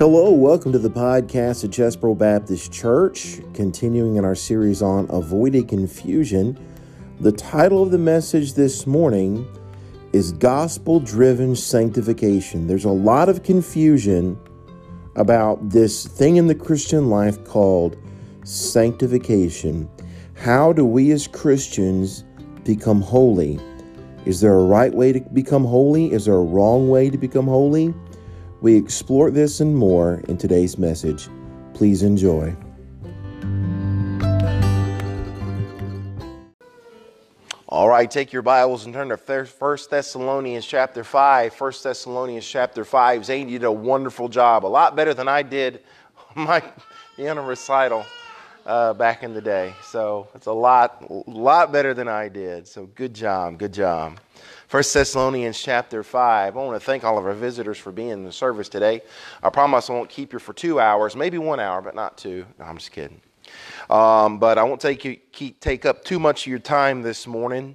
Hello, welcome to the podcast of Chesbro Baptist Church, continuing in our series on avoiding confusion. The title of the message this morning is Gospel Driven Sanctification. There's a lot of confusion about this thing in the Christian life called sanctification. How do we as Christians become holy? Is there a right way to become holy? Is there a wrong way to become holy? We explore this and more in today's message. Please enjoy. All right, take your Bibles and turn to 1 Thessalonians chapter 5. 1 Thessalonians chapter 5. Zane, you did a wonderful job, a lot better than I did my in a recital uh, back in the day. So it's a lot, lot better than I did. So good job, good job. 1 Thessalonians chapter 5. I want to thank all of our visitors for being in the service today. I promise I won't keep you for two hours, maybe one hour, but not two. No, I'm just kidding. Um, but I won't take, you, keep, take up too much of your time this morning.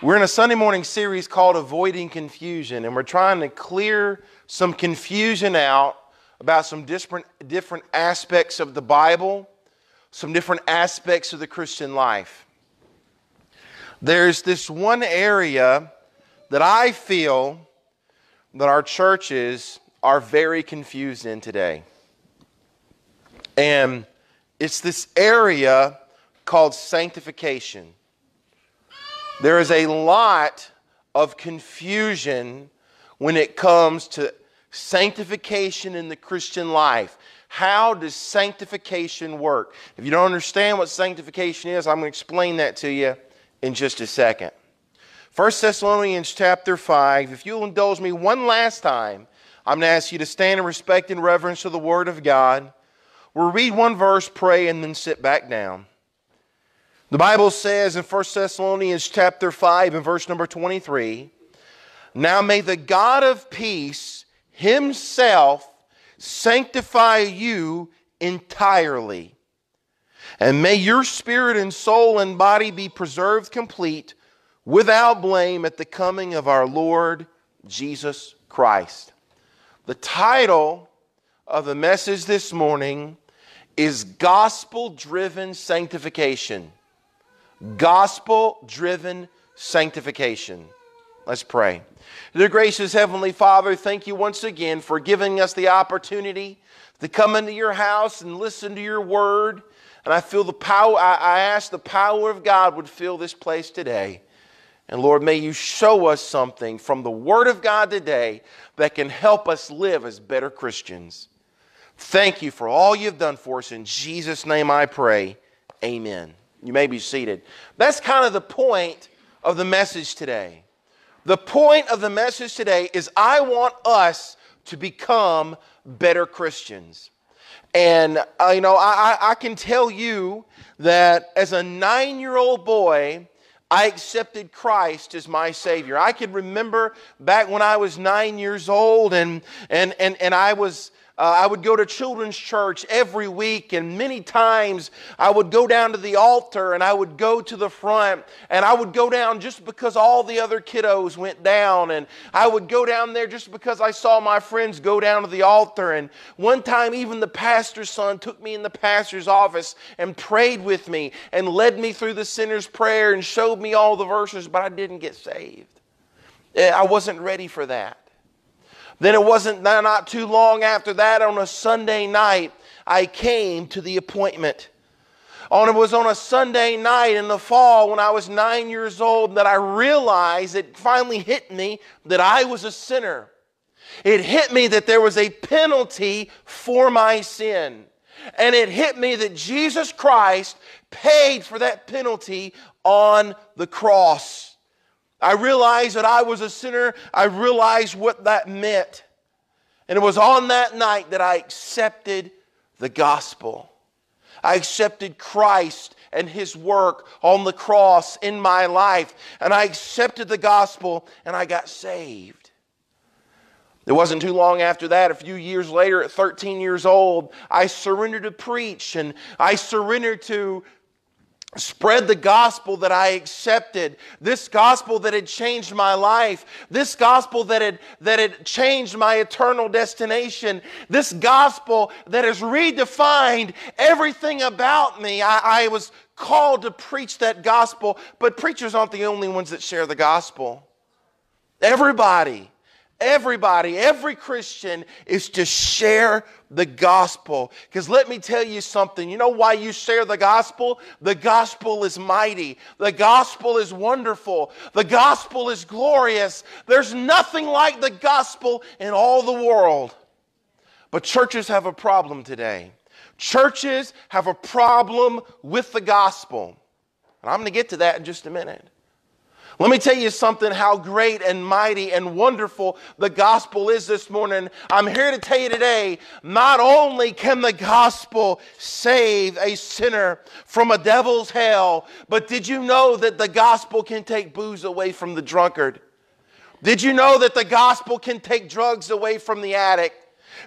We're in a Sunday morning series called Avoiding Confusion, and we're trying to clear some confusion out about some different, different aspects of the Bible, some different aspects of the Christian life. There's this one area that I feel that our churches are very confused in today. And it's this area called sanctification. There is a lot of confusion when it comes to sanctification in the Christian life. How does sanctification work? If you don't understand what sanctification is, I'm going to explain that to you in just a second. 1 Thessalonians chapter 5, if you'll indulge me one last time, I'm going to ask you to stand in respect and reverence to the Word of God. We'll read one verse, pray, and then sit back down. The Bible says in 1 Thessalonians chapter 5 and verse number 23, Now may the God of peace himself sanctify you entirely, and may your spirit and soul and body be preserved complete without blame at the coming of our Lord Jesus Christ. The title of the message this morning is Gospel Driven Sanctification. Gospel Driven Sanctification. Let's pray. Dear gracious Heavenly Father, thank you once again for giving us the opportunity to come into your house and listen to your word. And I feel the power, I, ask the power of God would fill this place today. And Lord, may you show us something from the Word of God today that can help us live as better Christians. Thank you for all you've done for us. In Jesus' name I pray. Amen. You may be seated. That's kind of the point of the message today. The point of the message today is I want us to become better Christians. And, uh, you know, I, I can tell you that as a nine year old boy, I accepted Christ as my Savior. I can remember back when I was nine years old and, and, and, and I was uh, I would go to children's church every week, and many times I would go down to the altar and I would go to the front, and I would go down just because all the other kiddos went down, and I would go down there just because I saw my friends go down to the altar. And one time, even the pastor's son took me in the pastor's office and prayed with me and led me through the sinner's prayer and showed me all the verses, but I didn't get saved. Eh, I wasn't ready for that. Then it wasn't not too long after that, on a Sunday night, I came to the appointment. On it was on a Sunday night in the fall when I was nine years old that I realized it finally hit me that I was a sinner. It hit me that there was a penalty for my sin. And it hit me that Jesus Christ paid for that penalty on the cross. I realized that I was a sinner. I realized what that meant. And it was on that night that I accepted the gospel. I accepted Christ and his work on the cross in my life. And I accepted the gospel and I got saved. It wasn't too long after that, a few years later, at 13 years old, I surrendered to preach and I surrendered to spread the gospel that I accepted, this gospel that had changed my life, this gospel that had, that had changed my eternal destination, this gospel that has redefined everything about me. I, I was called to preach that gospel, but preachers aren't the only ones that share the gospel. Everybody Everybody, every Christian is to share the gospel. Because let me tell you something. You know why you share the gospel? The gospel is mighty. The gospel is wonderful. The gospel is glorious. There's nothing like the gospel in all the world. But churches have a problem today. Churches have a problem with the gospel. And I'm going to get to that in just a minute. Let me tell you something how great and mighty and wonderful the gospel is this morning. I'm here to tell you today not only can the gospel save a sinner from a devil's hell, but did you know that the gospel can take booze away from the drunkard? Did you know that the gospel can take drugs away from the addict?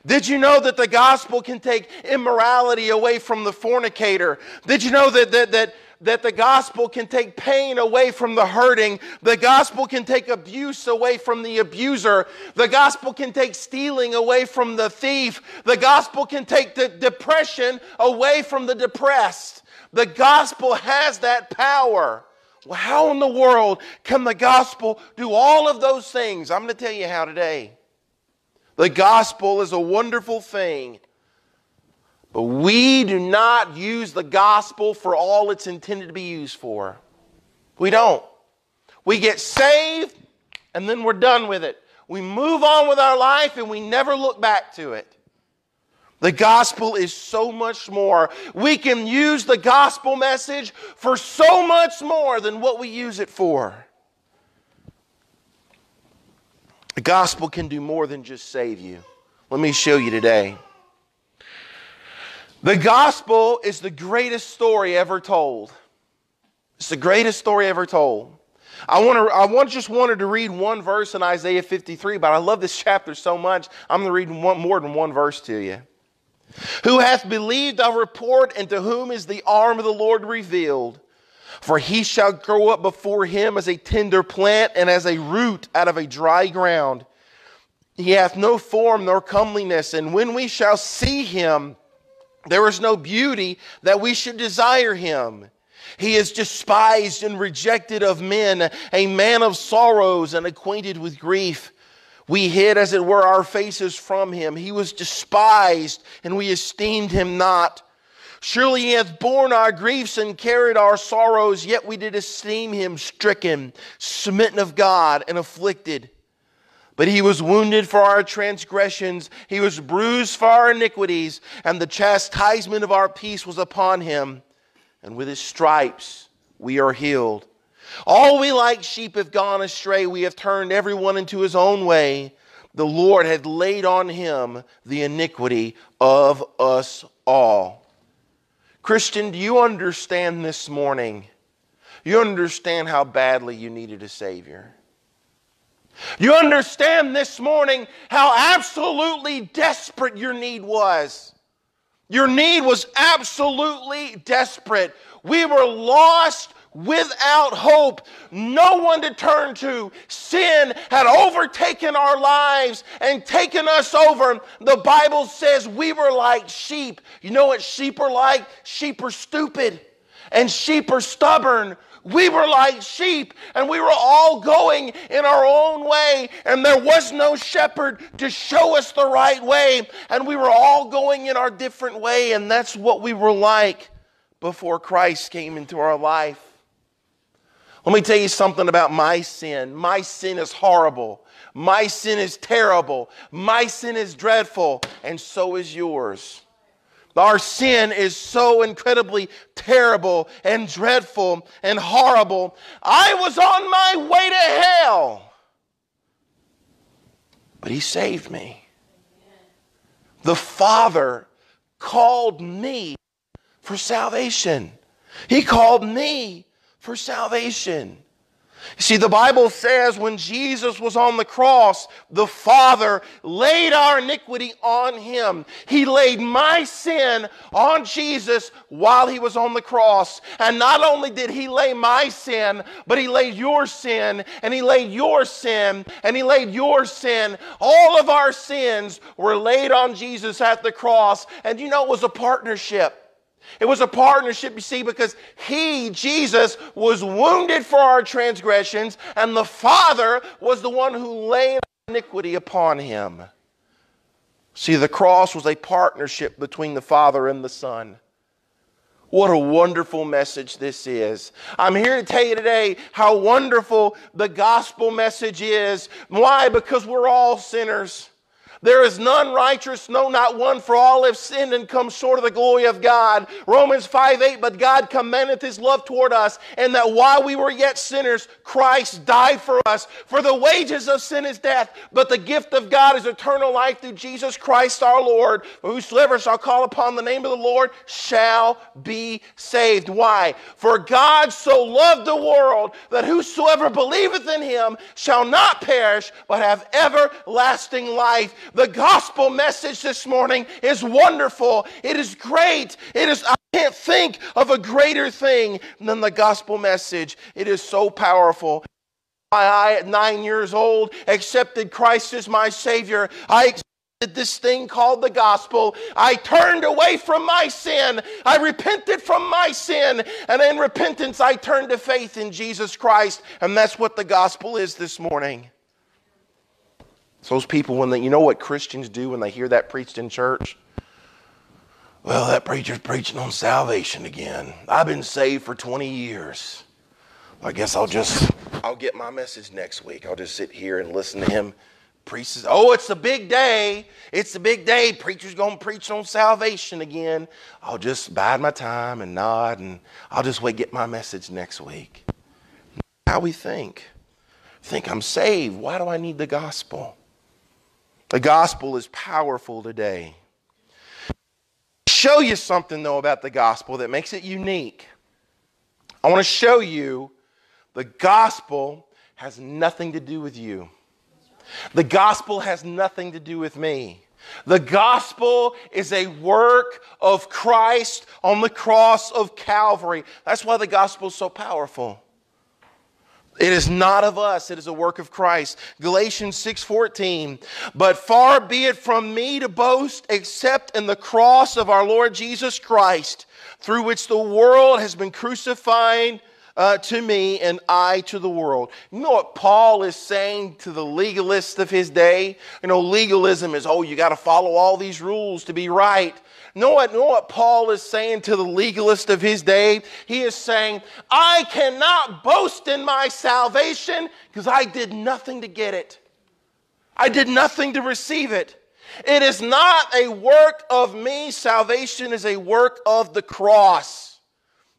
Did you know that the gospel can take immorality away from the fornicator? Did you know that, that, that that the gospel can take pain away from the hurting. The gospel can take abuse away from the abuser. The gospel can take stealing away from the thief. The gospel can take the depression away from the depressed. The gospel has that power. Well, how in the world can the gospel do all of those things? I'm going to tell you how today. The gospel is a wonderful thing but we do not use the gospel for all it's intended to be used for. We don't. We get saved and then we're done with it. We move on with our life and we never look back to it. The gospel is so much more. We can use the gospel message for so much more than what we use it for. The gospel can do more than just save you. Let me show you today. The gospel is the greatest story ever told. It's the greatest story ever told. I want to I want, just wanted to read one verse in Isaiah 53, but I love this chapter so much, I'm going to read one, more than one verse to you. Who hath believed our report, and to whom is the arm of the Lord revealed? For he shall grow up before him as a tender plant and as a root out of a dry ground. He hath no form nor comeliness, and when we shall see him, there is no beauty that we should desire him. He is despised and rejected of men, a man of sorrows and acquainted with grief. We hid, as it were, our faces from him. He was despised, and we esteemed him not. Surely he hath borne our griefs and carried our sorrows, yet we did esteem him stricken, smitten of God, and afflicted. But he was wounded for our transgressions, he was bruised for our iniquities, and the chastisement of our peace was upon him. And with his stripes we are healed. All we like sheep have gone astray, we have turned everyone into his own way. The Lord had laid on him the iniquity of us all. Christian, do you understand this morning? You understand how badly you needed a Savior. You understand this morning how absolutely desperate your need was. Your need was absolutely desperate. We were lost without hope, no one to turn to. Sin had overtaken our lives and taken us over. The Bible says we were like sheep. You know what sheep are like? Sheep are stupid and sheep are stubborn. We were like sheep and we were all going in our own way, and there was no shepherd to show us the right way, and we were all going in our different way, and that's what we were like before Christ came into our life. Let me tell you something about my sin. My sin is horrible. My sin is terrible. My sin is dreadful, and so is yours. Our sin is so incredibly terrible and dreadful and horrible. I was on my way to hell, but He saved me. The Father called me for salvation. He called me for salvation. See, the Bible says when Jesus was on the cross, the Father laid our iniquity on him. He laid my sin on Jesus while he was on the cross. And not only did he lay my sin, but he laid your sin, and he laid your sin, and he laid your sin. All of our sins were laid on Jesus at the cross. And you know, it was a partnership. It was a partnership, you see, because he, Jesus, was wounded for our transgressions, and the Father was the one who laid iniquity upon him. See, the cross was a partnership between the Father and the Son. What a wonderful message this is. I'm here to tell you today how wonderful the gospel message is. Why? Because we're all sinners. There is none righteous, no, not one, for all have sinned and come short of the glory of God. Romans 5 8, but God commendeth his love toward us, and that while we were yet sinners, Christ died for us. For the wages of sin is death, but the gift of God is eternal life through Jesus Christ our Lord. Whosoever shall call upon the name of the Lord shall be saved. Why? For God so loved the world that whosoever believeth in him shall not perish, but have everlasting life. The gospel message this morning is wonderful. It is great. It is, I can't think of a greater thing than the gospel message. It is so powerful. I, at nine years old, accepted Christ as my Savior. I accepted this thing called the gospel. I turned away from my sin. I repented from my sin. And in repentance, I turned to faith in Jesus Christ. And that's what the gospel is this morning. Those people, when they, you know what Christians do when they hear that preached in church? Well, that preacher's preaching on salvation again. I've been saved for 20 years. I guess I'll just, I'll get my message next week. I'll just sit here and listen to him preach. Oh, it's a big day. It's a big day. Preacher's going to preach on salvation again. I'll just bide my time and nod and I'll just wait, get my message next week. How we think. Think I'm saved. Why do I need the gospel? The gospel is powerful today. Show you something, though, about the gospel that makes it unique. I want to show you the gospel has nothing to do with you. The gospel has nothing to do with me. The gospel is a work of Christ on the cross of Calvary. That's why the gospel is so powerful. It is not of us, it is a work of Christ. Galatians 6:14. But far be it from me to boast except in the cross of our Lord Jesus Christ, through which the world has been crucified uh, to me and I to the world. You know what Paul is saying to the legalists of his day? You know, legalism is, oh, you got to follow all these rules to be right. Know what, know what Paul is saying to the legalist of his day? He is saying, I cannot boast in my salvation because I did nothing to get it. I did nothing to receive it. It is not a work of me. Salvation is a work of the cross.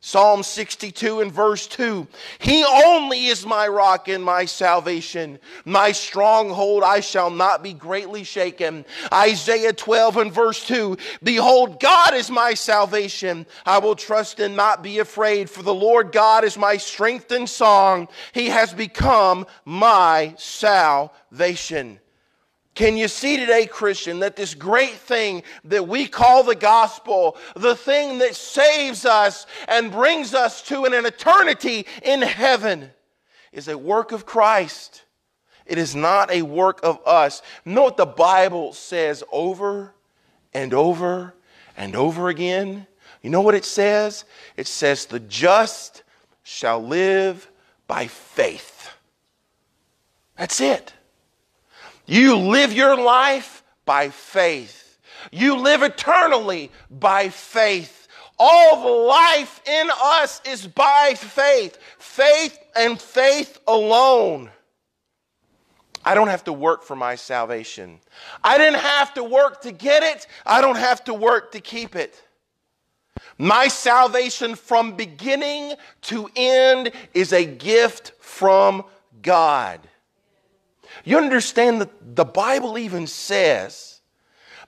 Psalm 62 and verse 2 He only is my rock and my salvation, my stronghold, I shall not be greatly shaken. Isaiah 12 and verse 2 Behold, God is my salvation. I will trust and not be afraid, for the Lord God is my strength and song. He has become my salvation. Can you see today, Christian, that this great thing that we call the gospel, the thing that saves us and brings us to an eternity in heaven, is a work of Christ? It is not a work of us. Know what the Bible says over and over and over again? You know what it says? It says, The just shall live by faith. That's it. You live your life by faith. You live eternally by faith. All the life in us is by faith. Faith and faith alone. I don't have to work for my salvation. I didn't have to work to get it. I don't have to work to keep it. My salvation from beginning to end is a gift from God. You understand that the Bible even says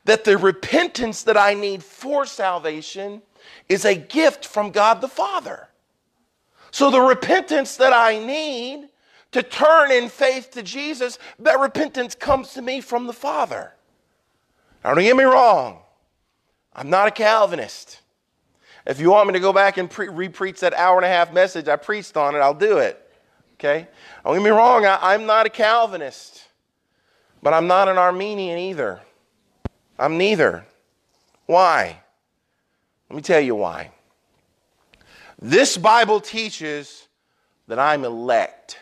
that the repentance that I need for salvation is a gift from God the Father. So the repentance that I need to turn in faith to Jesus, that repentance comes to me from the Father. Now, don't get me wrong, I'm not a Calvinist. If you want me to go back and pre- re-preach that hour and a half message I preached on it, I'll do it. Okay? Don't get me wrong, I, I'm not a Calvinist, but I'm not an Arminian either. I'm neither. Why? Let me tell you why. This Bible teaches that I'm elect.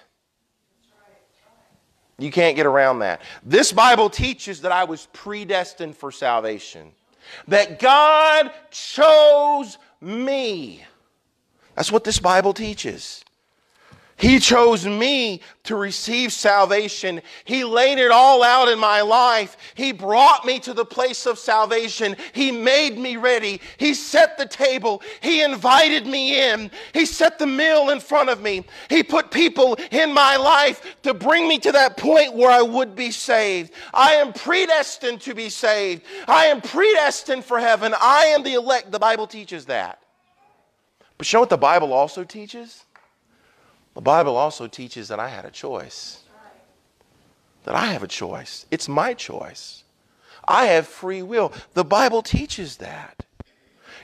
You can't get around that. This Bible teaches that I was predestined for salvation, that God chose me. That's what this Bible teaches. He chose me to receive salvation. He laid it all out in my life. He brought me to the place of salvation. He made me ready. He set the table. He invited me in. He set the meal in front of me. He put people in my life to bring me to that point where I would be saved. I am predestined to be saved. I am predestined for heaven. I am the elect. The Bible teaches that. But you know what the Bible also teaches? The Bible also teaches that I had a choice. That I have a choice. It's my choice. I have free will. The Bible teaches that.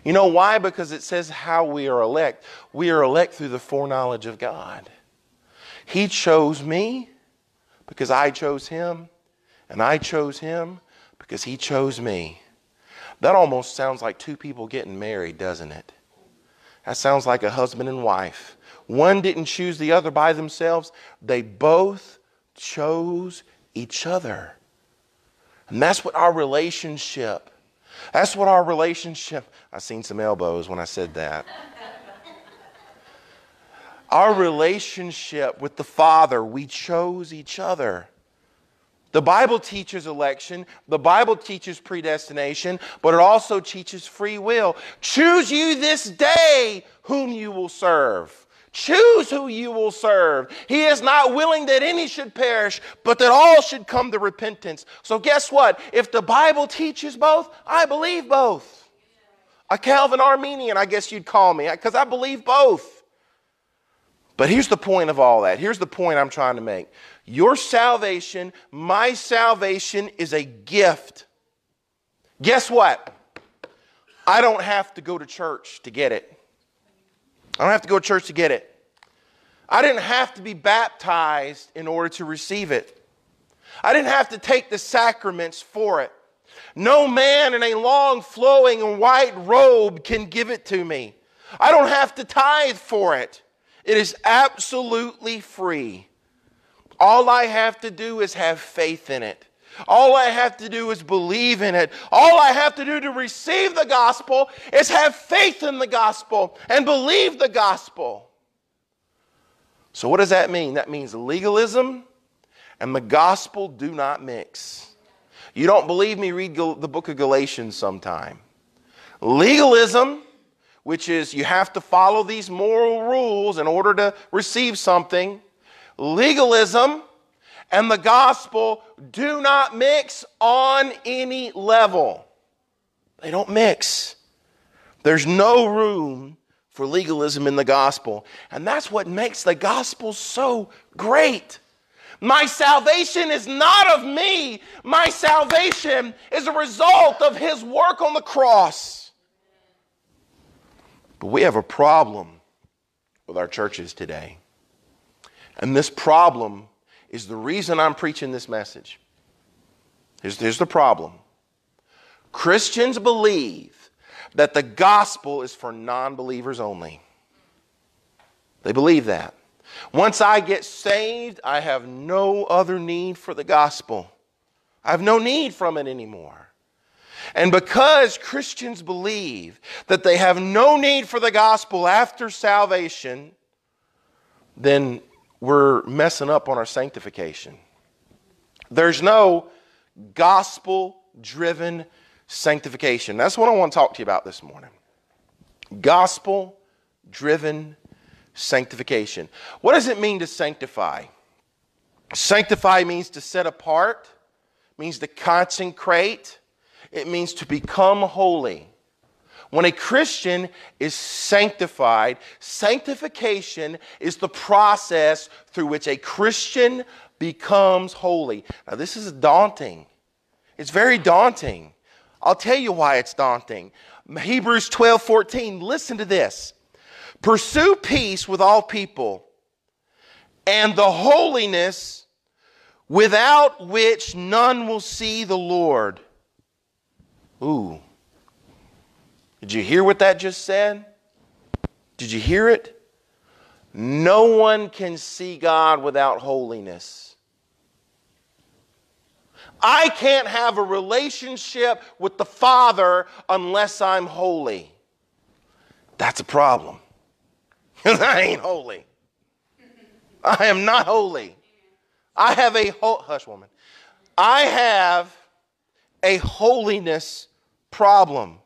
You know why? Because it says how we are elect. We are elect through the foreknowledge of God. He chose me because I chose him, and I chose him because he chose me. That almost sounds like two people getting married, doesn't it? That sounds like a husband and wife. One didn't choose the other by themselves, they both chose each other. And that's what our relationship, that's what our relationship, I seen some elbows when I said that. our relationship with the Father, we chose each other. The Bible teaches election, the Bible teaches predestination, but it also teaches free will. Choose you this day whom you will serve. Choose who you will serve. He is not willing that any should perish, but that all should come to repentance. So, guess what? If the Bible teaches both, I believe both. A Calvin Arminian, I guess you'd call me, because I believe both. But here's the point of all that. Here's the point I'm trying to make. Your salvation, my salvation, is a gift. Guess what? I don't have to go to church to get it. I don't have to go to church to get it. I didn't have to be baptized in order to receive it. I didn't have to take the sacraments for it. No man in a long flowing white robe can give it to me. I don't have to tithe for it. It is absolutely free. All I have to do is have faith in it. All I have to do is believe in it. All I have to do to receive the gospel is have faith in the gospel and believe the gospel. So, what does that mean? That means legalism and the gospel do not mix. You don't believe me? Read the book of Galatians sometime. Legalism, which is you have to follow these moral rules in order to receive something. Legalism, and the gospel do not mix on any level. They don't mix. There's no room for legalism in the gospel. And that's what makes the gospel so great. My salvation is not of me. My salvation is a result of his work on the cross. But we have a problem with our churches today. And this problem is the reason I'm preaching this message. Here's, here's the problem Christians believe that the gospel is for non believers only. They believe that. Once I get saved, I have no other need for the gospel. I have no need from it anymore. And because Christians believe that they have no need for the gospel after salvation, then we're messing up on our sanctification. There's no gospel driven sanctification. That's what I want to talk to you about this morning. Gospel driven sanctification. What does it mean to sanctify? Sanctify means to set apart, means to consecrate, it means to become holy. When a Christian is sanctified, sanctification is the process through which a Christian becomes holy. Now, this is daunting. It's very daunting. I'll tell you why it's daunting. Hebrews 12 14, listen to this. Pursue peace with all people and the holiness without which none will see the Lord. Ooh. Did you hear what that just said? Did you hear it? No one can see God without holiness. I can't have a relationship with the Father unless I'm holy. That's a problem. I ain't holy. I am not holy. I have a ho- hush woman. I have a holiness problem.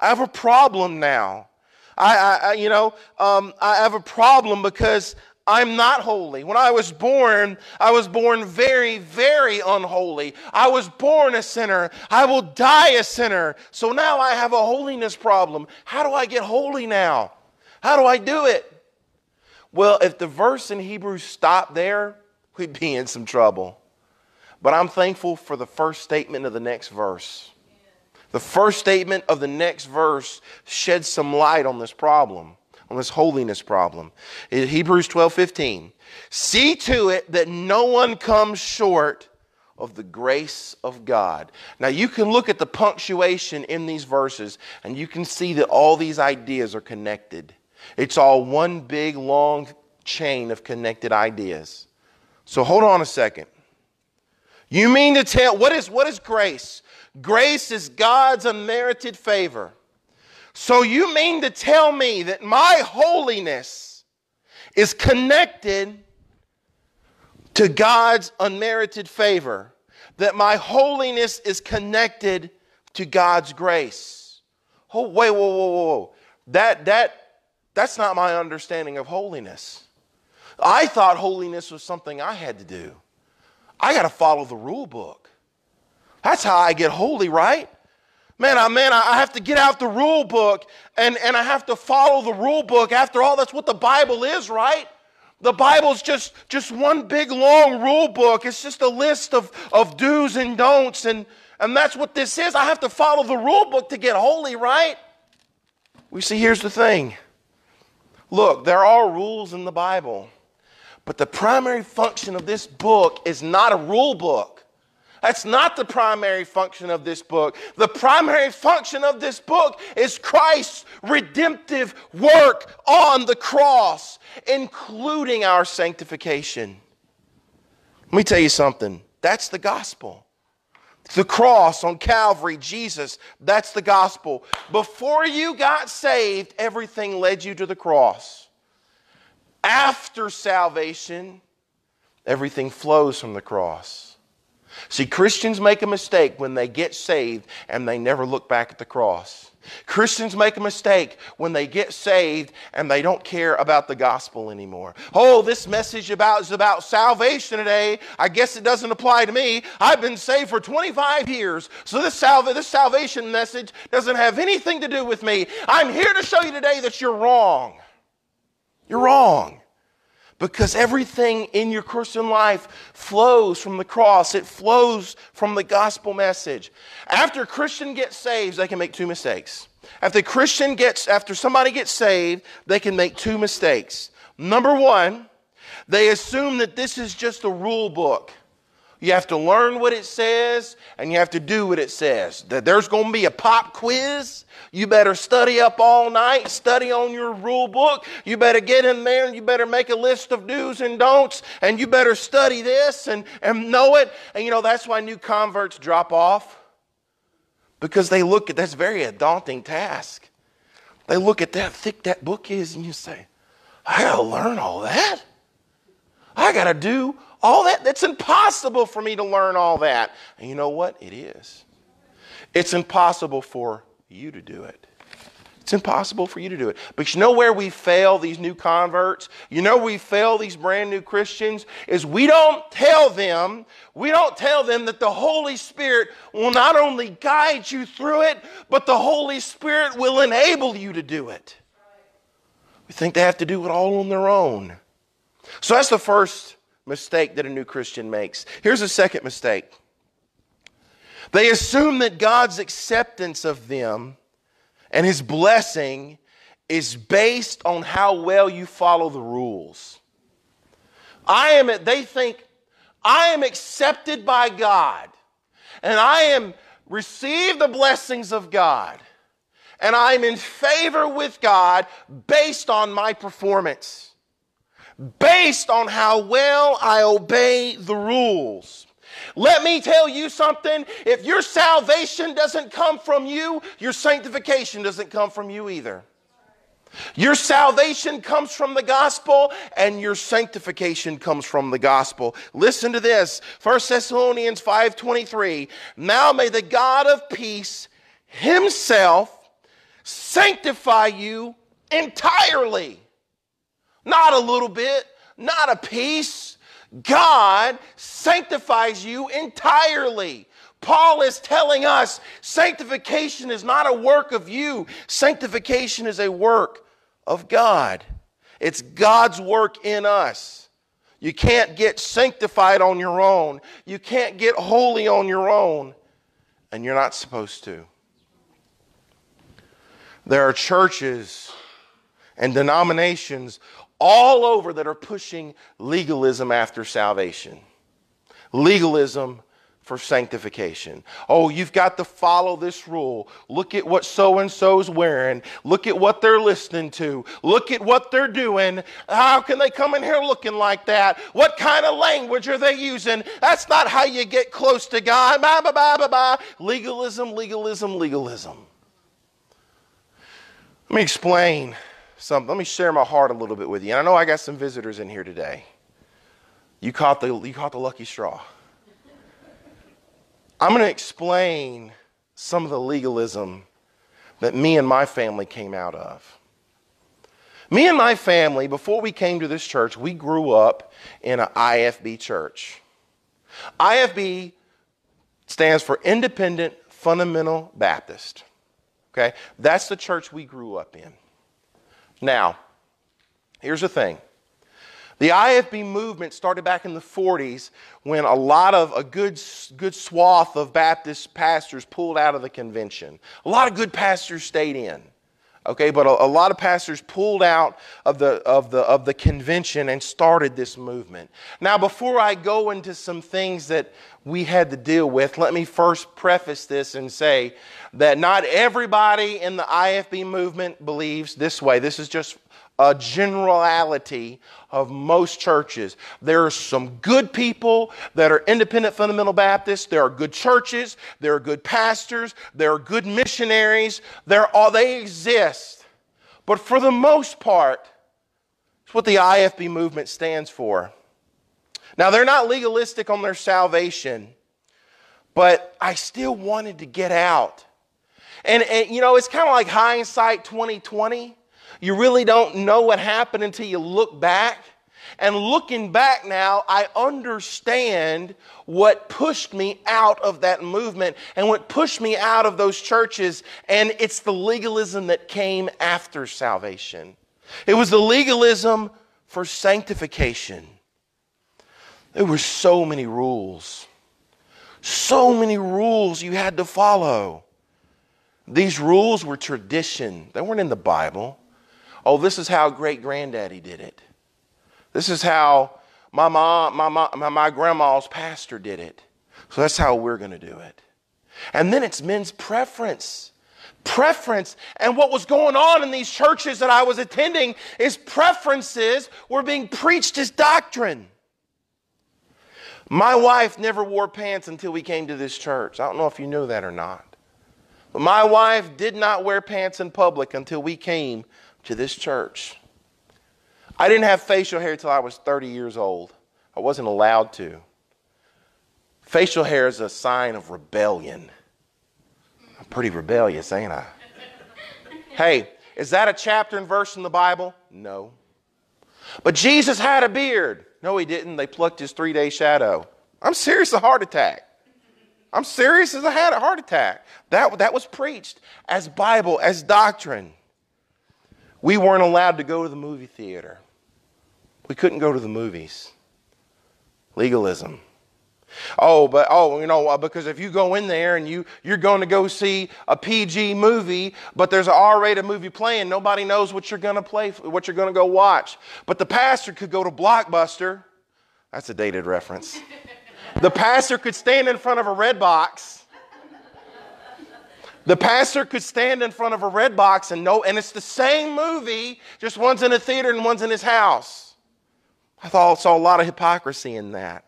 I have a problem now. I, I you know, um, I have a problem because I'm not holy. When I was born, I was born very, very unholy. I was born a sinner. I will die a sinner. So now I have a holiness problem. How do I get holy now? How do I do it? Well, if the verse in Hebrews stopped there, we'd be in some trouble. But I'm thankful for the first statement of the next verse. The first statement of the next verse sheds some light on this problem on this holiness problem. In Hebrews 12 15. See to it that no one comes short of the grace of God. Now, you can look at the punctuation in these verses and you can see that all these ideas are connected. It's all one big, long chain of connected ideas. So, hold on a second. You mean to tell, what is, what is grace? Grace is God's unmerited favor. So you mean to tell me that my holiness is connected to God's unmerited favor? That my holiness is connected to God's grace? Oh, wait, whoa, whoa, whoa. That, that, that's not my understanding of holiness. I thought holiness was something I had to do. I got to follow the rule book. That's how I get holy, right? Man, I man, I have to get out the rule book and, and I have to follow the rule book. After all, that's what the Bible is, right? The Bible's just, just one big long rule book. It's just a list of, of do's and don'ts, and, and that's what this is. I have to follow the rule book to get holy, right? We see, here's the thing. Look, there are rules in the Bible, but the primary function of this book is not a rule book. That's not the primary function of this book. The primary function of this book is Christ's redemptive work on the cross, including our sanctification. Let me tell you something that's the gospel. The cross on Calvary, Jesus, that's the gospel. Before you got saved, everything led you to the cross. After salvation, everything flows from the cross. See, Christians make a mistake when they get saved and they never look back at the cross. Christians make a mistake when they get saved and they don't care about the gospel anymore. Oh, this message about is about salvation today. I guess it doesn't apply to me. I've been saved for 25 years, so this, salva- this salvation message doesn't have anything to do with me. I'm here to show you today that you're wrong. You're wrong because everything in your Christian life flows from the cross. It flows from the gospel message. After a Christian gets saved, they can make two mistakes. After Christian gets, after somebody gets saved, they can make two mistakes. Number one, they assume that this is just a rule book. You have to learn what it says and you have to do what it says. There's going to be a pop quiz. You better study up all night, study on your rule book. You better get in there and you better make a list of do's and don'ts and you better study this and, and know it. And you know, that's why new converts drop off because they look at that's very a daunting task. They look at that thick that book is and you say, I got to learn all that. I got to do all that. It's impossible for me to learn all that. And you know what? It is. It's impossible for you to do it. It's impossible for you to do it. But you know where we fail these new converts? You know we fail these brand new Christians is we don't tell them, we don't tell them that the Holy Spirit will not only guide you through it, but the Holy Spirit will enable you to do it. We think they have to do it all on their own. So that's the first mistake that a new Christian makes. Here's a second mistake. They assume that God's acceptance of them and his blessing is based on how well you follow the rules. I am, they think, I am accepted by God and I am receive the blessings of God and I'm in favor with God based on my performance, based on how well I obey the rules. Let me tell you something. If your salvation doesn't come from you, your sanctification doesn't come from you either. Your salvation comes from the gospel and your sanctification comes from the gospel. Listen to this. 1 Thessalonians 5:23. Now may the God of peace himself sanctify you entirely. Not a little bit, not a piece, God sanctifies you entirely. Paul is telling us sanctification is not a work of you, sanctification is a work of God. It's God's work in us. You can't get sanctified on your own, you can't get holy on your own, and you're not supposed to. There are churches and denominations all over that are pushing legalism after salvation. Legalism for sanctification. Oh, you've got to follow this rule. Look at what so and so's wearing. Look at what they're listening to. Look at what they're doing. How can they come in here looking like that? What kind of language are they using? That's not how you get close to God. Blah, blah, blah, blah, blah. Legalism, legalism, legalism. Let me explain something. Let me share my heart a little bit with you. And I know I got some visitors in here today. You caught the, you caught the lucky straw. I'm going to explain some of the legalism that me and my family came out of. Me and my family, before we came to this church, we grew up in an IFB church. IFB stands for Independent Fundamental Baptist. Okay? That's the church we grew up in. Now, here's the thing. The IFB movement started back in the 40s when a lot of a good, good swath of Baptist pastors pulled out of the convention. A lot of good pastors stayed in. Okay, but a, a, lot of pastors pulled out of the, of, the, of the convention and started this movement. Now, before I go into some things that we had to deal with, let me first preface this and say that not everybody in the IFB movement believes this way. This is just a generality of most churches. There are some good people that are independent fundamental Baptists. There are good churches. There are good pastors. There are good missionaries. There are, they exist. But for the most part, it's what the IFB movement stands for. Now, they're not legalistic on their salvation, but I still wanted to get out. And, and you know, it's kind of like hindsight 2020. You really don't know what happened until you look back. And looking back now, I understand what pushed me out of that movement and what pushed me out of those churches. And it's the legalism that came after salvation. It was the legalism for sanctification. There were so many rules, so many rules you had to follow. These rules were tradition, they weren't in the Bible. Oh, this is how great granddaddy did it. This is how my mom, my, my, my grandma's pastor did it. So that's how we're going to do it. And then it's men's preference. Preference. And what was going on in these churches that I was attending is preferences were being preached as doctrine. My wife never wore pants until we came to this church. I don't know if you knew that or not. But my wife did not wear pants in public until we came to this church. I didn't have facial hair until I was 30 years old. I wasn't allowed to. Facial hair is a sign of rebellion. I'm pretty rebellious, ain't I? hey, Is that a chapter and verse in the Bible? No. But Jesus had a beard. No, he didn't. They plucked his three day shadow. I'm serious, a heart attack. I'm serious as I had a heart attack. That, that was preached as Bible, as doctrine. We weren't allowed to go to the movie theater. We couldn't go to the movies. Legalism. Oh, but oh, you know, uh, because if you go in there and you you're going to go see a PG movie, but there's an R-rated movie playing, nobody knows what you're going to play, what you're going to go watch. But the pastor could go to Blockbuster. That's a dated reference. the pastor could stand in front of a Redbox. The pastor could stand in front of a Redbox and know, and it's the same movie, just one's in a theater and one's in his house. I thought I saw a lot of hypocrisy in that.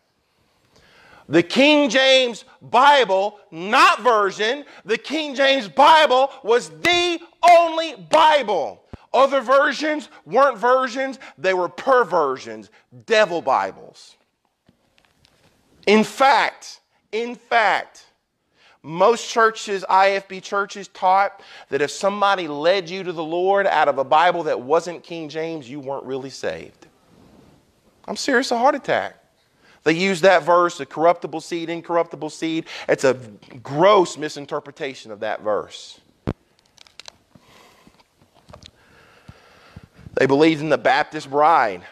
The King James Bible, not version, the King James Bible was the only Bible. Other versions weren't versions, they were perversions, devil Bibles. In fact, in fact, most churches, IFB churches, taught that if somebody led you to the Lord out of a Bible that wasn't King James, you weren't really saved. I'm serious, a heart attack. They use that verse, the corruptible seed, incorruptible seed. It's a gross misinterpretation of that verse. They believed in the Baptist bride.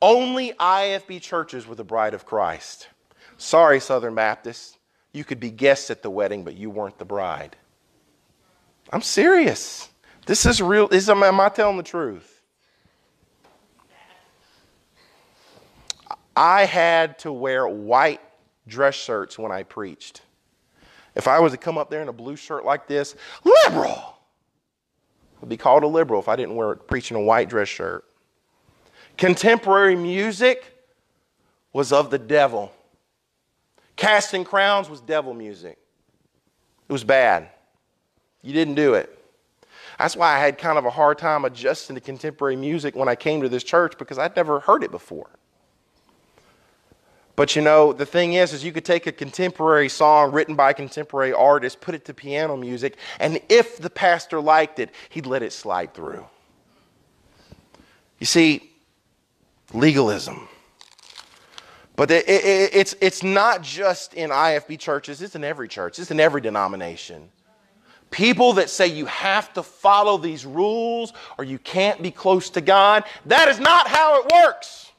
Only IFB churches were the bride of Christ. Sorry, Southern Baptists. You could be guests at the wedding, but you weren't the bride. I'm serious. This is real. This, am I telling the truth? I had to wear white dress shirts when I preached. If I was to come up there in a blue shirt like this, liberal. I'd be called a liberal if I didn't wear preaching a white dress shirt. Contemporary music was of the devil. Casting crowns was devil music. It was bad. You didn't do it. That's why I had kind of a hard time adjusting to contemporary music when I came to this church because I'd never heard it before. But you know, the thing is, is you could take a contemporary song written by a contemporary artist, put it to piano music, and if the pastor liked it, he'd let it slide through. You see, legalism. But it, it, it's, it's not just in IFB churches, it's in every church, it's in every denomination. People that say you have to follow these rules or you can't be close to God, that is not how it works.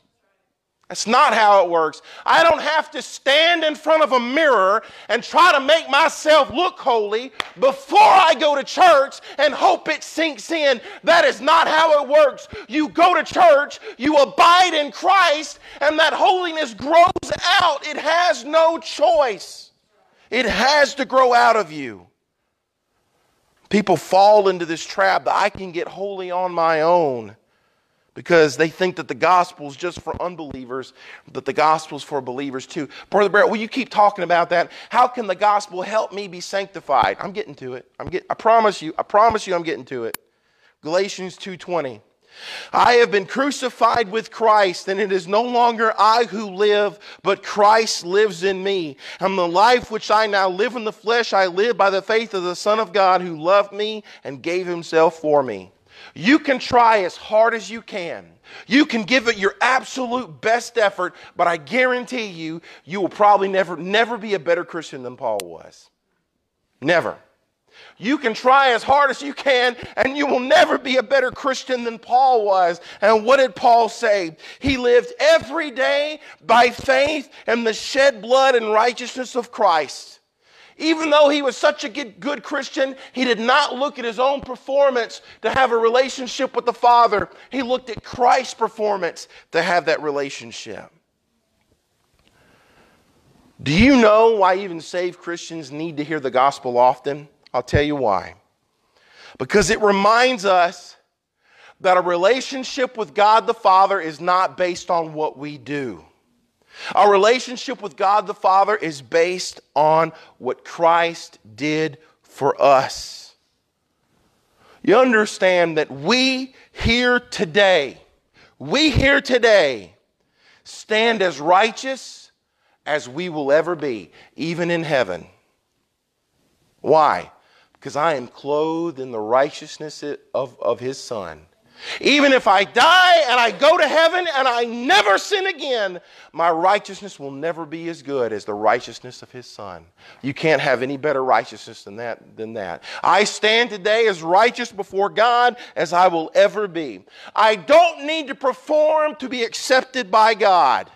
That's not how it works. I don't have to stand in front of a mirror and try to make myself look holy before I go to church and hope it sinks in. That is not how it works. You go to church, you abide in Christ, and that holiness grows out. It has no choice, it has to grow out of you. People fall into this trap that I can get holy on my own because they think that the gospel is just for unbelievers, but the gospel is for believers too. Brother Brett, will you keep talking about that? How can the gospel help me be sanctified? I'm getting to it. I'm get, I promise you, I promise you I'm getting to it. Galatians 2:20. I have been crucified with Christ, and it is no longer I who live, but Christ lives in me. And the life which I now live in the flesh, I live by the faith of the Son of God who loved me and gave himself for me. You can try as hard as you can. You can give it your absolute best effort, but I guarantee you, you will probably never, never be a better Christian than Paul was. Never. You can try as hard as you can, and you will never be a better Christian than Paul was. And what did Paul say? He lived every day by faith in the shed blood and righteousness of Christ. Even though he was such a good, Christian, he did not look at his own performance to have a relationship with the Father. He looked at Christ's performance to have that relationship. Do you know why even saved Christians need to hear the gospel often? I'll tell you why. Because it reminds us that a relationship with God the Father is not based on what we do. Our relationship with God the Father is based on what Christ did for us. You understand that we here today, we here today stand as righteous as we will ever be, even in heaven. Why? because I am clothed in the righteousness of, of his Son. Even if I die and I go to heaven and I never sin again, my righteousness will never be as good as the righteousness of his son. You can't have any better righteousness than that than that. I stand today as righteous before God as I will ever be. I don't need to perform to be accepted by God.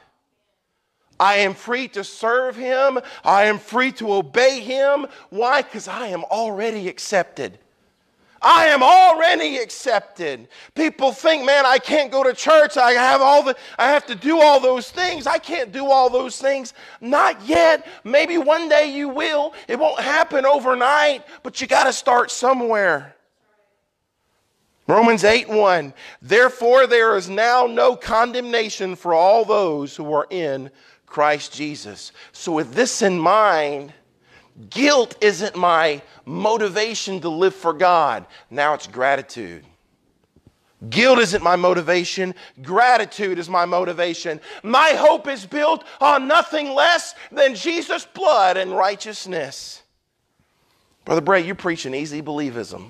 I am free to serve him. I am free to obey him. Why? Because I am already accepted. I am already accepted. People think, man, I can't go to church. I have all the I have to do all those things. I can't do all those things. Not yet. Maybe one day you will. It won't happen overnight, but you got to start somewhere. Romans 8 1. Therefore, there is now no condemnation for all those who are in Christ Jesus. So, with this in mind, guilt isn't my motivation to live for God. Now it's gratitude. Guilt isn't my motivation. Gratitude is my motivation. My hope is built on nothing less than Jesus' blood and righteousness. Brother Brett, you're preaching easy believism.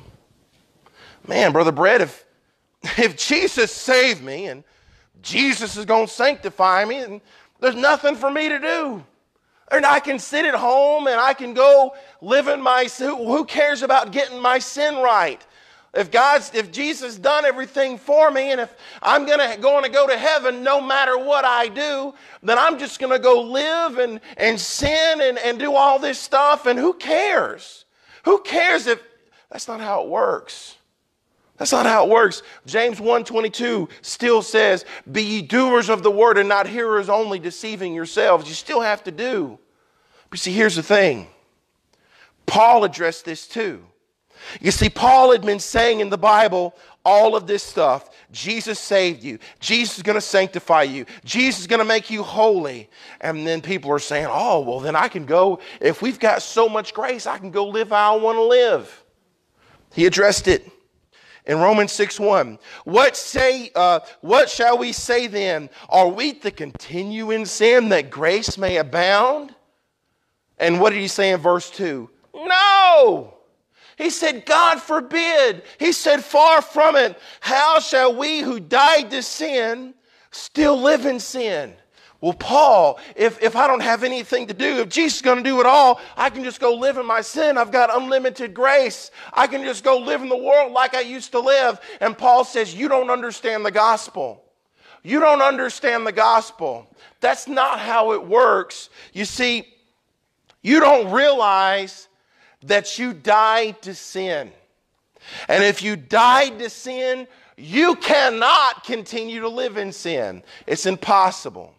Man, Brother Brett, if, if Jesus saved me and Jesus is going to sanctify me, and there's nothing for me to do. And I can sit at home and I can go live in my who cares about getting my sin right? If God's if Jesus done everything for me and if I'm gonna going to go to heaven no matter what I do, then I'm just gonna go live and, and sin and, and do all this stuff and who cares? Who cares if that's not how it works? That's not how it works. James 1:22 still says, "Be ye doers of the word and not hearers only, deceiving yourselves." You still have to do. But see, here's the thing. Paul addressed this too. You see, Paul had been saying in the Bible all of this stuff. Jesus saved you. Jesus is going to sanctify you. Jesus is going to make you holy. And then people are saying, oh, well, then I can go, if we've got so much grace, I can go live how I want to live. He addressed it in Romans 6 1. What, say, uh, what shall we say then? Are we to continue in sin that grace may abound? And what did he say in verse 2? No! He said, God forbid. He said, far from it. How shall we who died to sin still live in sin? Well, Paul, if, if I don't have anything to do, if Jesus is going to do it all, I can just go live in my sin. I've got unlimited grace. I can just go live in the world like I used to live. And Paul says, You don't understand the gospel. You don't understand the gospel. That's not how it works. You see, you don't realize that you died to sin. And if you died to sin, you cannot continue to live in sin. It's impossible.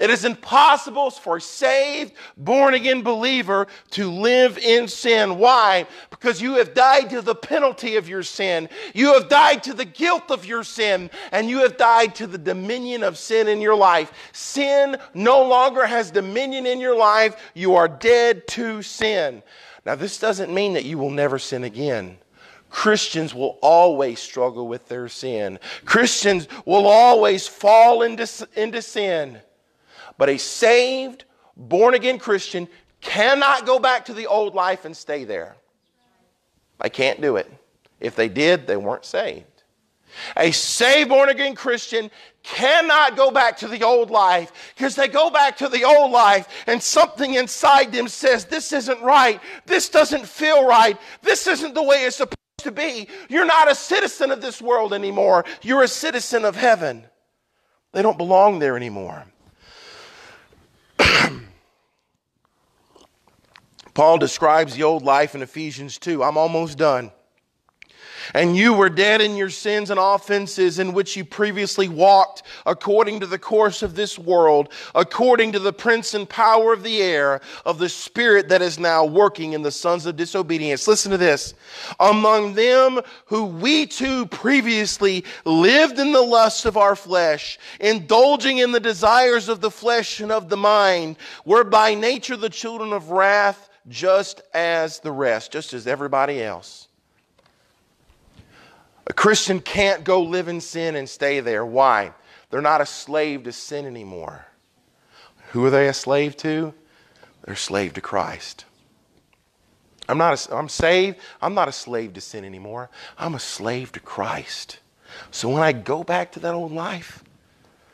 It is impossible for a saved, born again believer to live in sin. Why? Because you have died to the penalty of your sin. You have died to the guilt of your sin. And you have died to the dominion of sin in your life. Sin no longer has dominion in your life. You are dead to sin. Now, this doesn't mean that you will never sin again. Christians will always struggle with their sin. Christians will always fall into, into sin. But a saved, born again Christian cannot go back to the old life and stay there. They can't do it. If they did, they weren't saved. A saved, born again Christian cannot go back to the old life because they go back to the old life and something inside them says, This isn't right. This doesn't feel right. This isn't the way it's supposed to be. You're not a citizen of this world anymore. You're a citizen of heaven. They don't belong there anymore. Paul describes the old life in Ephesians 2. I'm almost done. And you were dead in your sins and offenses in which you previously walked according to the course of this world, according to the prince and power of the air, of the spirit that is now working in the sons of disobedience. Listen to this. Among them who we too previously lived in the lusts of our flesh, indulging in the desires of the flesh and of the mind, were by nature the children of wrath, just as the rest, just as everybody else. A Christian can't go live in sin and stay there. Why? They're not a slave to sin anymore. Who are they a slave to? They're a slave to Christ. I'm not a, I'm saved. I'm not a slave to sin anymore. I'm a slave to Christ. So when I go back to that old life,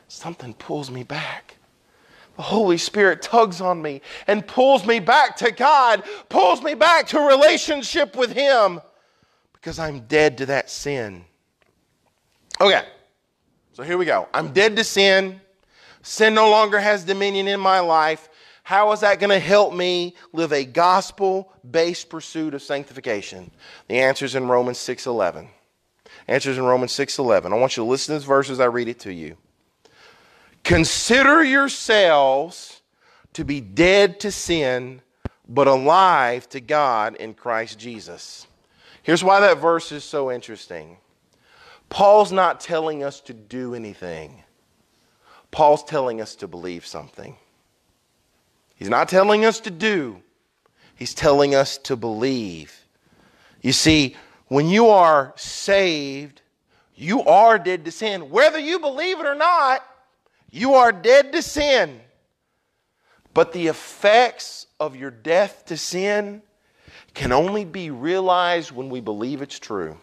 something pulls me back. The Holy Spirit tugs on me and pulls me back to God, pulls me back to relationship with Him because I'm dead to that sin. Okay, so here we go. I'm dead to sin. Sin no longer has dominion in my life. How is that going to help me live a gospel based pursuit of sanctification? The answer is in Romans 6:11. Answers in Romans 6:11. I want you to listen to this verse as I read it to you. Consider yourselves to be dead to sin, but alive to God in Christ Jesus. Here's why that verse is so interesting. Paul's not telling us to do anything. Paul's telling us to believe something. He's not telling us to do, he's telling us to believe. You see, when you are saved, you are dead to sin. Whether you believe it or not, you are dead to sin. But the effects of your death to sin can only be realized when we believe it's true.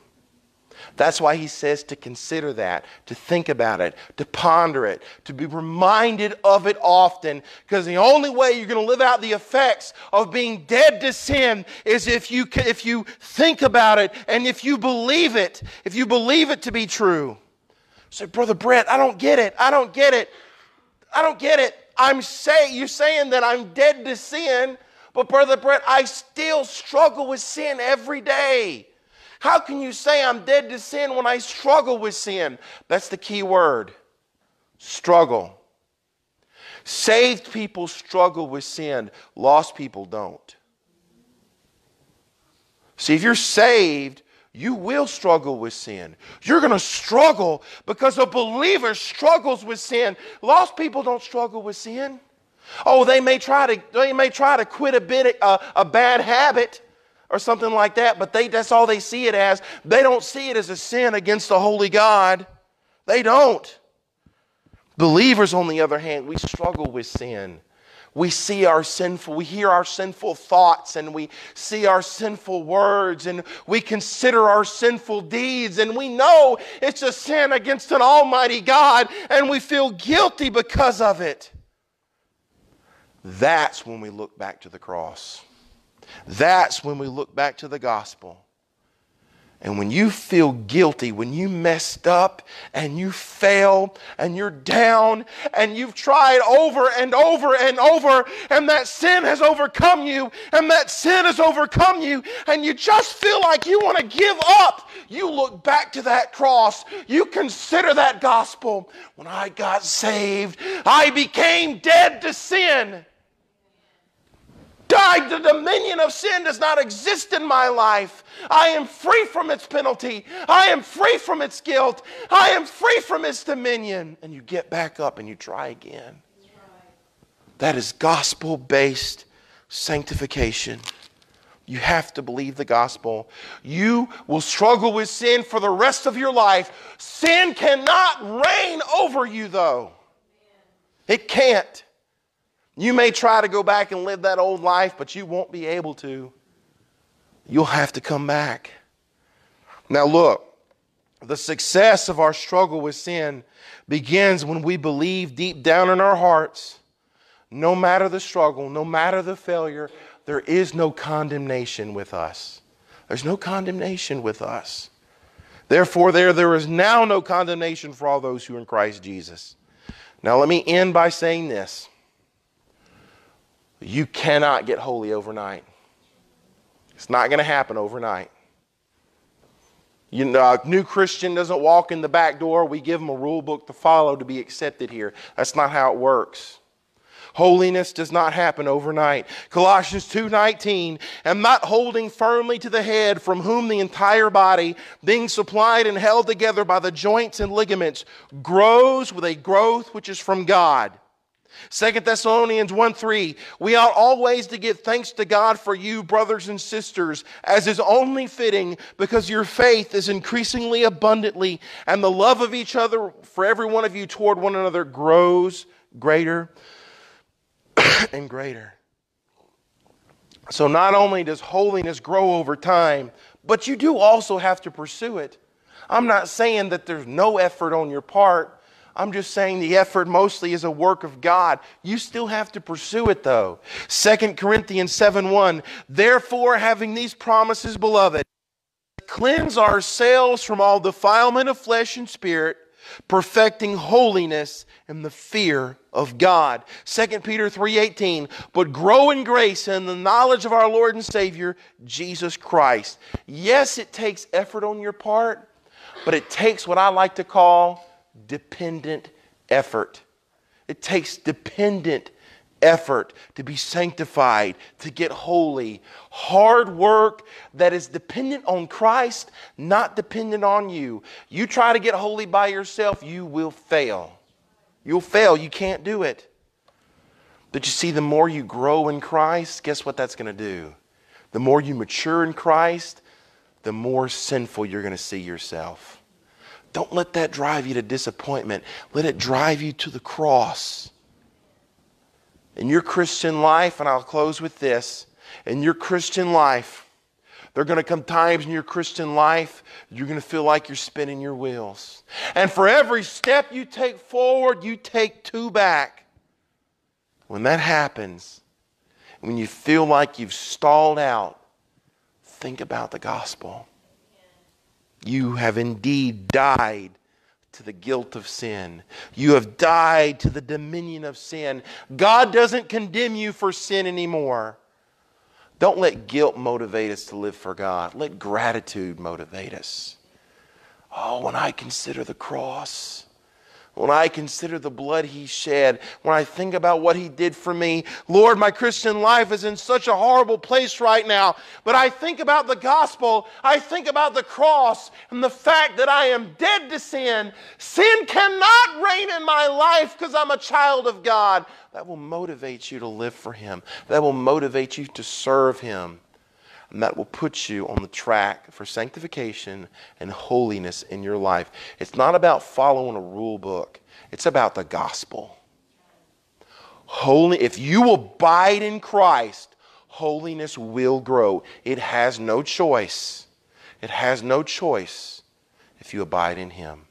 That's why he says to consider that, to think about it, to ponder it, to be reminded of it often. Because the only way you're going to live out the effects of being dead to sin is if you, if you think about it and if you believe it, if you believe it to be true. So, Brother Brett, I don't get it. I don't get it. I don't get it. I'm saying, you're saying that I'm dead to sin, but Brother Brett, I still struggle with sin every day. How can you say I'm dead to sin when I struggle with sin? That's the key word struggle. Saved people struggle with sin, lost people don't. See, if you're saved, you will struggle with sin. You're going to struggle because a believer struggles with sin. Lost people don't struggle with sin. Oh, they may try to they may try to quit a bit a, a bad habit, or something like that, but they, that's all they see it as. They don't see it as a sin against the holy God. They don't. Believers, on the other hand, we struggle with sin. We see our sinful, we hear our sinful thoughts, and we see our sinful words, and we consider our sinful deeds, and we know it's a sin against an almighty God, and we feel guilty because of it. That's when we look back to the cross. That's when we look back to the gospel. And when you feel guilty, when you messed up and you fail and you're down and you've tried over and over and over and that sin has overcome you and that sin has overcome you and you just feel like you want to give up, you look back to that cross. You consider that gospel. When I got saved, I became dead to sin died. The dominion of sin does not exist in my life. I am free from its penalty. I am free from its guilt. I am free from its dominion. And you get back up and you try again. That is gospel based sanctification. You have to believe the gospel. You will struggle with sin for the rest of your life. Sin cannot reign over you, though. It can't. You may try to go back and live that old life, but you won't be able to. You'll have to come back. Now, look, the success of our struggle with sin begins when we believe deep down in our hearts no matter the struggle, no matter the failure, there is no condemnation with us. There's no condemnation with us. Therefore, there, there is now no condemnation for all those who are in Christ Jesus. Now, let me end by saying this. You cannot get holy overnight. It's not going to happen overnight. You know, a new Christian doesn't walk in the back door. We give them a rule book to follow to be accepted here. That's not how it works. Holiness does not happen overnight. Colossians 2:19, and not holding firmly to the head from whom the entire body, being supplied and held together by the joints and ligaments, grows with a growth which is from God. Second Thessalonians 1 3, we ought always to give thanks to God for you, brothers and sisters, as is only fitting, because your faith is increasingly abundantly, and the love of each other for every one of you toward one another grows greater and greater. So not only does holiness grow over time, but you do also have to pursue it. I'm not saying that there's no effort on your part. I'm just saying the effort mostly is a work of God. You still have to pursue it though. 2 Corinthians 7 1. Therefore, having these promises, beloved, cleanse ourselves from all defilement of flesh and spirit, perfecting holiness in the fear of God. 2 Peter 3:18, but grow in grace and the knowledge of our Lord and Savior Jesus Christ. Yes, it takes effort on your part, but it takes what I like to call dependent effort. It takes dependent effort to be sanctified, to get holy. Hard work that is dependent on Christ, not dependent on you. You try to get holy by yourself, you will fail. You'll fail. You can't do it. But you see, the more you grow in Christ, guess what that's going to do? The more you mature in Christ, the more sinful you're going to see yourself. Don't let that drive you to disappointment. Let it drive you to the cross. In your Christian life, and I'll close with this in your Christian life, there are going to come times in your Christian life you're going to feel like you're spinning your wheels. And for every step you take forward, you take two back. When that happens, when you feel like you've stalled out, think about the gospel. You have indeed died to the guilt of sin. You have died to the dominion of sin. God doesn't condemn you for sin anymore. Don't let guilt motivate us to live for God. Let gratitude motivate us. Oh, when I consider the cross, when I consider the blood he shed, when I think about what he did for me, Lord, my Christian life is in such a horrible place right now. But I think about the gospel, I think about the cross, and the fact that I am dead to sin. Sin cannot reign in my life because I'm a child of God. That will motivate you to live for him, that will motivate you to serve him. And that will put you on the track for sanctification and holiness in your life. It's not about following a rule book, it's about the gospel. Holy, if you abide in Christ, holiness will grow. It has no choice. It has no choice if you abide in Him.